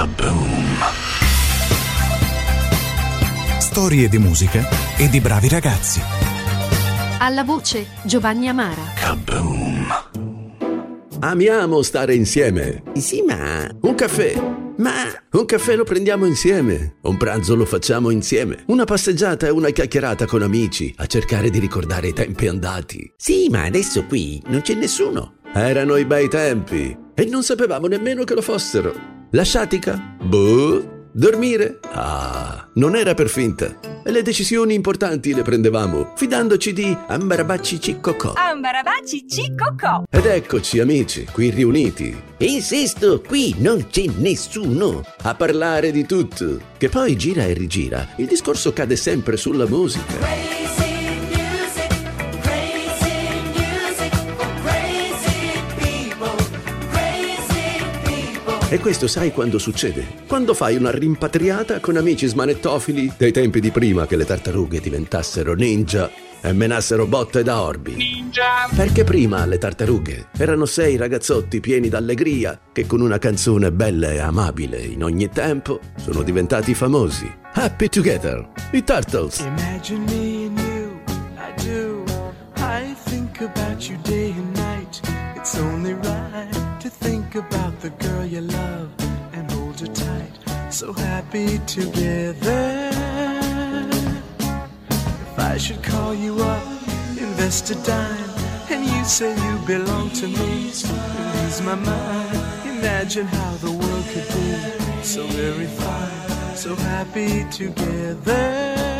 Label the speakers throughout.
Speaker 1: Kaboom!
Speaker 2: Storie di musica e di bravi ragazzi.
Speaker 3: Alla voce Giovanni Amara.
Speaker 1: Kaboom!
Speaker 4: Amiamo stare insieme.
Speaker 5: Sì, ma...
Speaker 4: Un caffè.
Speaker 5: Ma...
Speaker 4: Un caffè lo prendiamo insieme. Un pranzo lo facciamo insieme. Una passeggiata e una chiacchierata con amici a cercare di ricordare i tempi andati.
Speaker 5: Sì, ma adesso qui non c'è nessuno.
Speaker 4: Erano i bei tempi e non sapevamo nemmeno che lo fossero. La sciatica? Boh. Dormire? Ah, non era per finta. Le decisioni importanti le prendevamo fidandoci di Ambarabacci Ciccocò.
Speaker 6: Ambarabacci Ciccocò.
Speaker 4: Ed eccoci amici, qui riuniti,
Speaker 5: Insisto, qui non c'è nessuno.
Speaker 4: a parlare di tutto. Che poi gira e rigira, il discorso cade sempre sulla musica. E questo sai quando succede? Quando fai una rimpatriata con amici smanettofili dei tempi di prima che le tartarughe diventassero ninja e menassero botte da orbi. Ninja! Perché prima le tartarughe erano sei ragazzotti pieni d'allegria che con una canzone bella e amabile in ogni tempo sono diventati famosi. Happy Together, i Turtles.
Speaker 7: Imagine me and you, I do. I think about you day and night. It's only to think about the girl you love and hold her tight. So happy together. If I should call you up, invest a dime, and you say you belong to me, lose my mind. Imagine how the world could be so very fine, so happy together.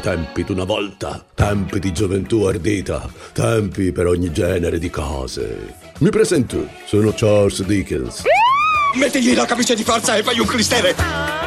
Speaker 4: I bei tempi d'una volta, tempi di gioventù ardita, tempi per ogni genere di cose. Mi presento, sono Charles Dickens.
Speaker 8: Mettigli la camicia di forza e fai un cristere!